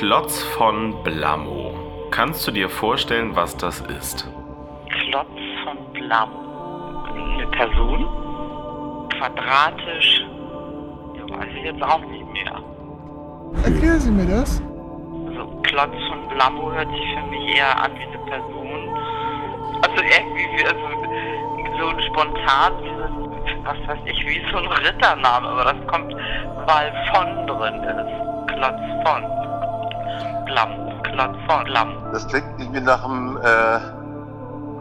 Klotz von Blammo. Kannst du dir vorstellen, was das ist? Klotz von Blammo. Eine Person? Quadratisch? Ja, weiß ich jetzt auch nicht mehr. Erklären Sie mir das? Also Klotz von Blammo hört sich für mich eher an wie eine Person. Also irgendwie wie also so spontan, wie so, was weiß ich, wie so ein Rittername, aber das kommt, weil von drin ist. Klotz von Blammo. Das klingt irgendwie nach einem äh,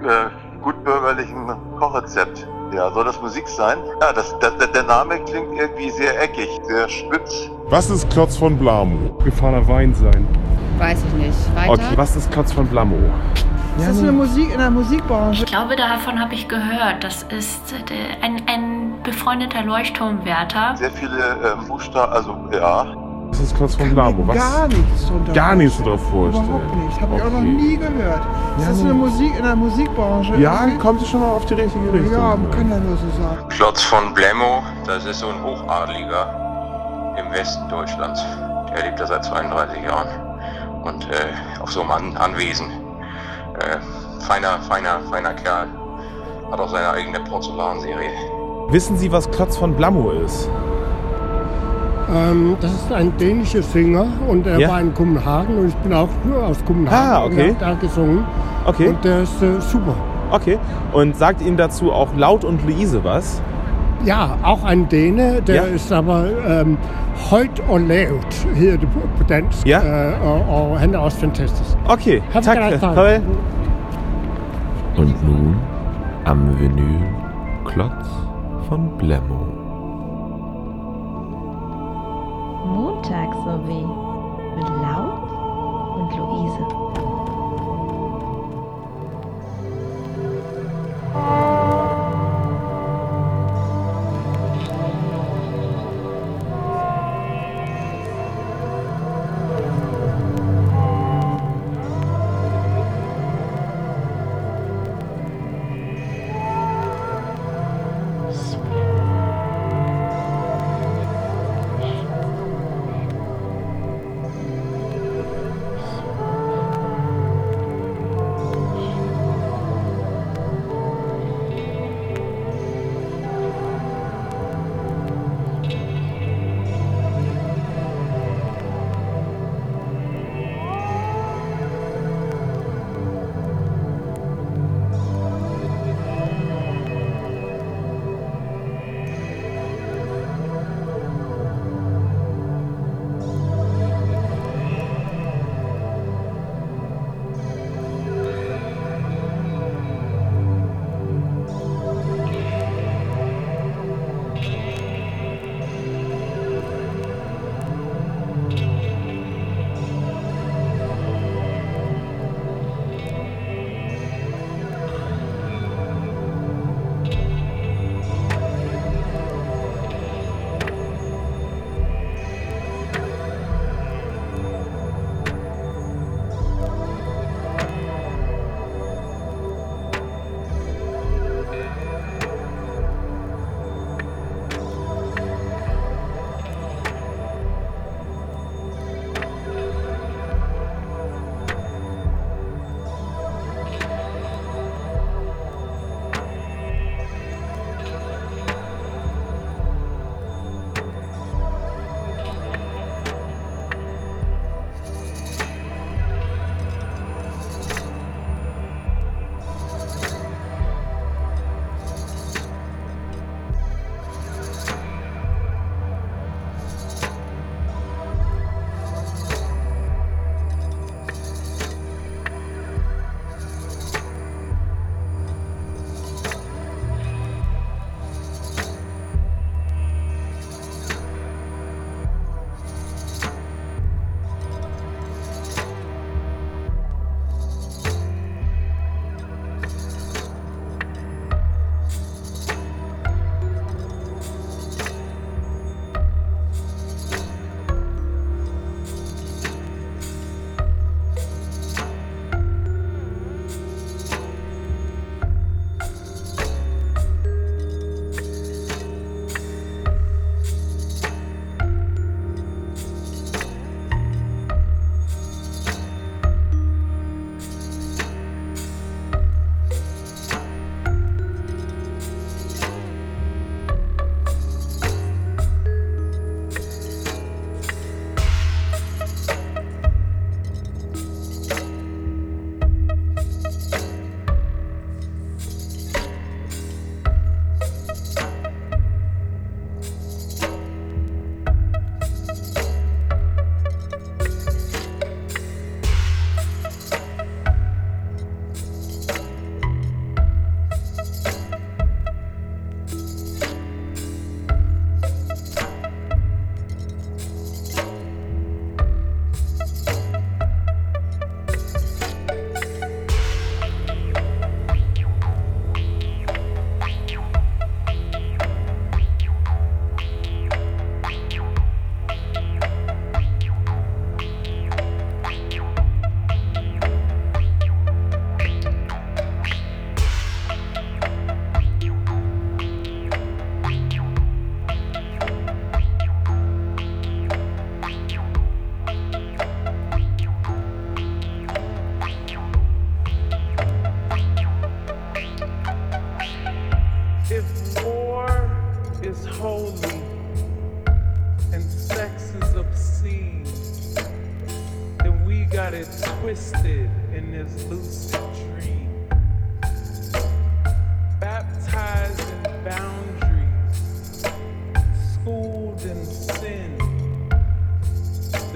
äh, gutbürgerlichen Kochrezept. Ja, soll das Musik sein? Ja, das, der, der Name klingt irgendwie sehr eckig, sehr spitz. Was ist Klotz von Blamo? Gefahrener Wein sein. Weiß ich nicht. Weiter? Okay, was ist Klotz von Blammo? Ist das eine Musik in der Musikbranche? Ich glaube, davon habe ich gehört. Das ist äh, ein, ein befreundeter Leuchtturmwärter. Sehr viele ähm, Buchstaben, also ja. Was ist Klotz von Blamo? Was? Gar nichts drunter. Gar nichts drunter vorstellen. Überhaupt nicht. Habe ich auch noch Okay. nie gehört. Ist Ja, das eine Musik in der Musikbranche? Ja, irgendwie? kommt schon mal auf die richtige Richtung. Ja, man kann ja nur so sagen. Klotz von Blemmo, das ist so ein Hochadliger im Westen Deutschlands. Der lebt da seit 32 Jahren und äh, auf so einem An Anwesen. Äh, feiner, feiner, feiner Kerl. Hat auch seine eigene Porzellanserie. Wissen Sie, was Klotz von Blammo ist? Ähm, das ist ein dänischer Sänger und er Ja? war in Kopenhagen und ich bin auch nur aus Kopenhagen Ah, okay. und habe da gesungen. Okay, Und der ist äh, super. okay. Und sagt Ihnen dazu auch Laut und Luise was? Ja, auch ein Däne, der Ja? ist aber ähm, Højt og lavt, hedder det på, på dansk. Ja? Øh, og, og han er også fantastisk. Okay. Toll. Und nun am Vinyl Klotz von Blemmo.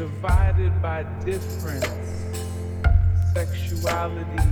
Divided by difference, sexuality,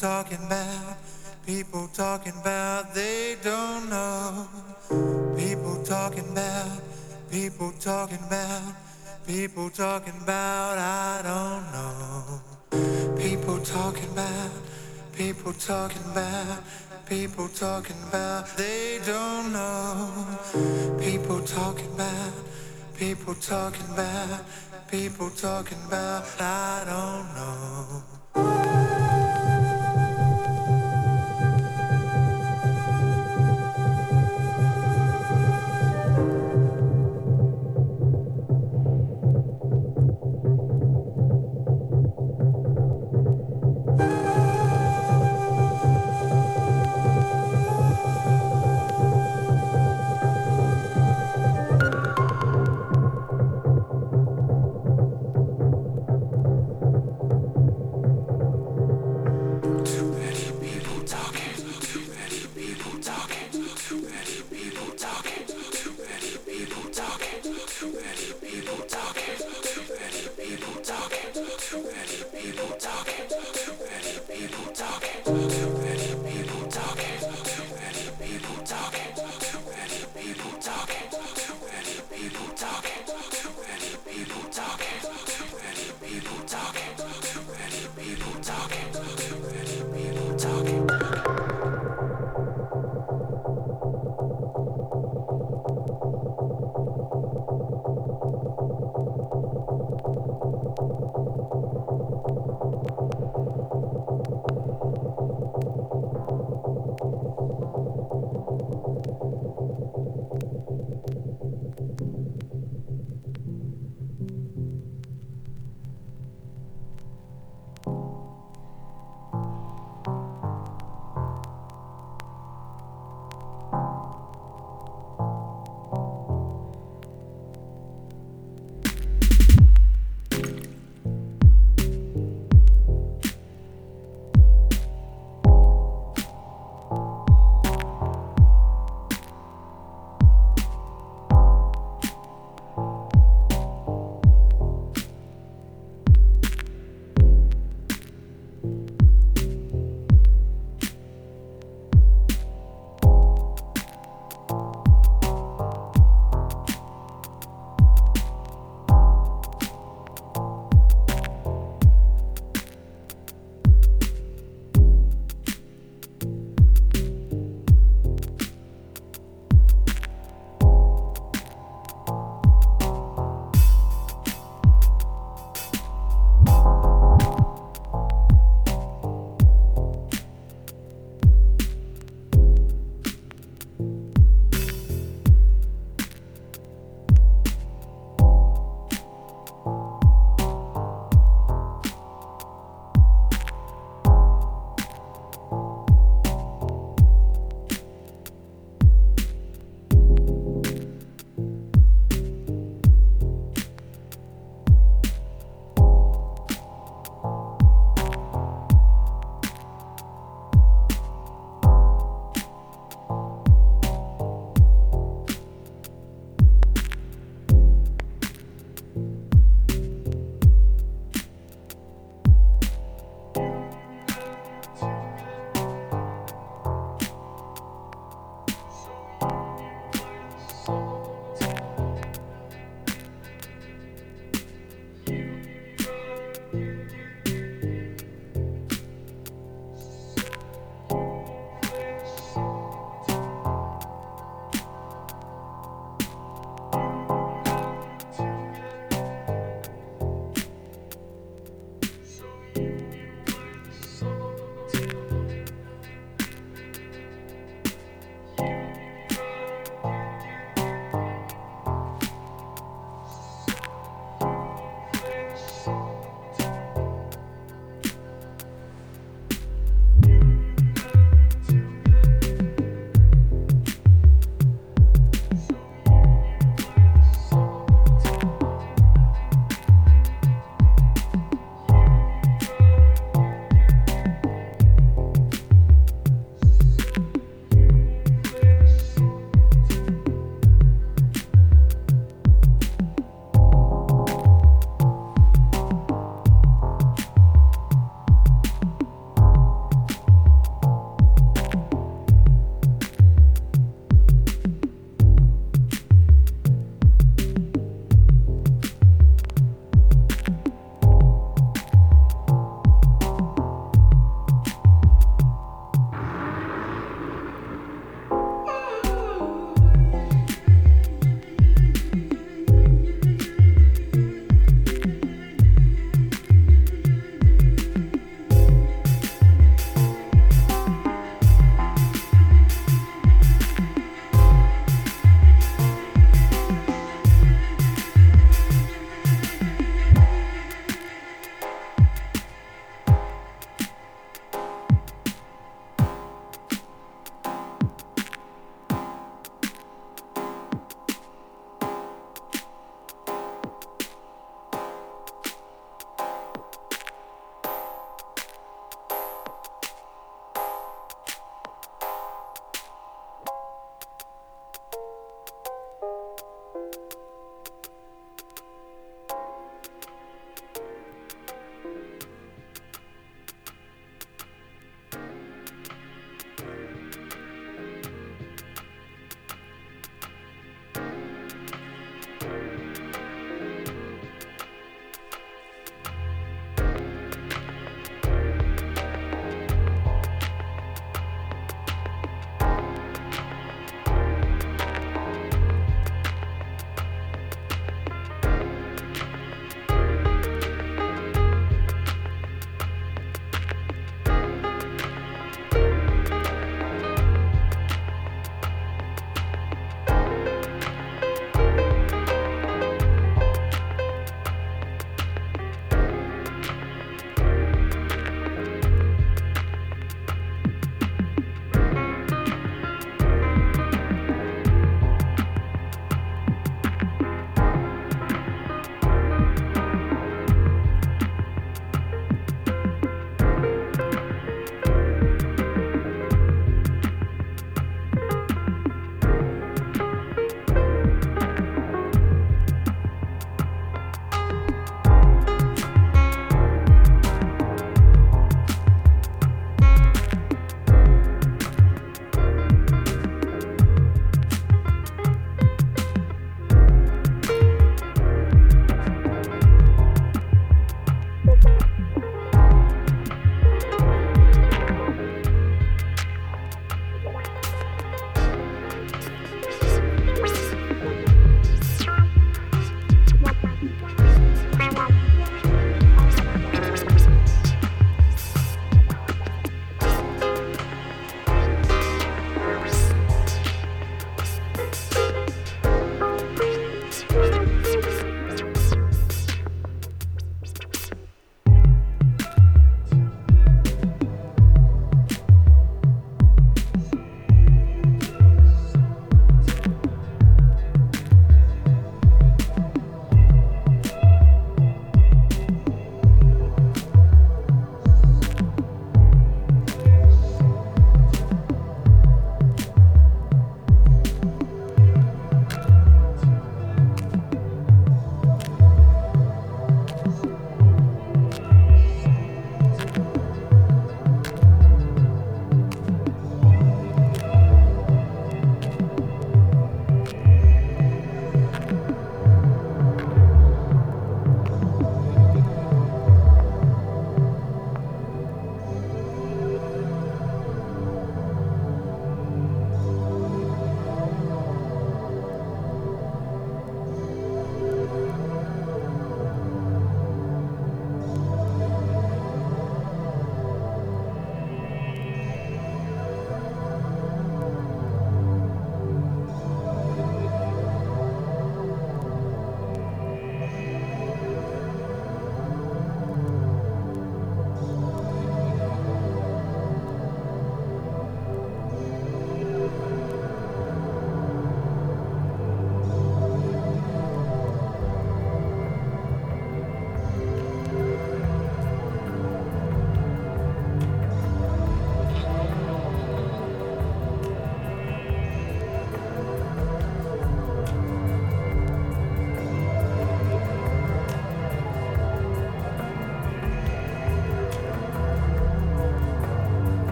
talking about, people talking about they don't know. People talking about, people talking about, people talking about I don't know. People talking about, people talking about, people talking about they don't know. People talking about, people talking about, people talking about I don't know.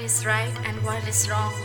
Is right and what is wrong?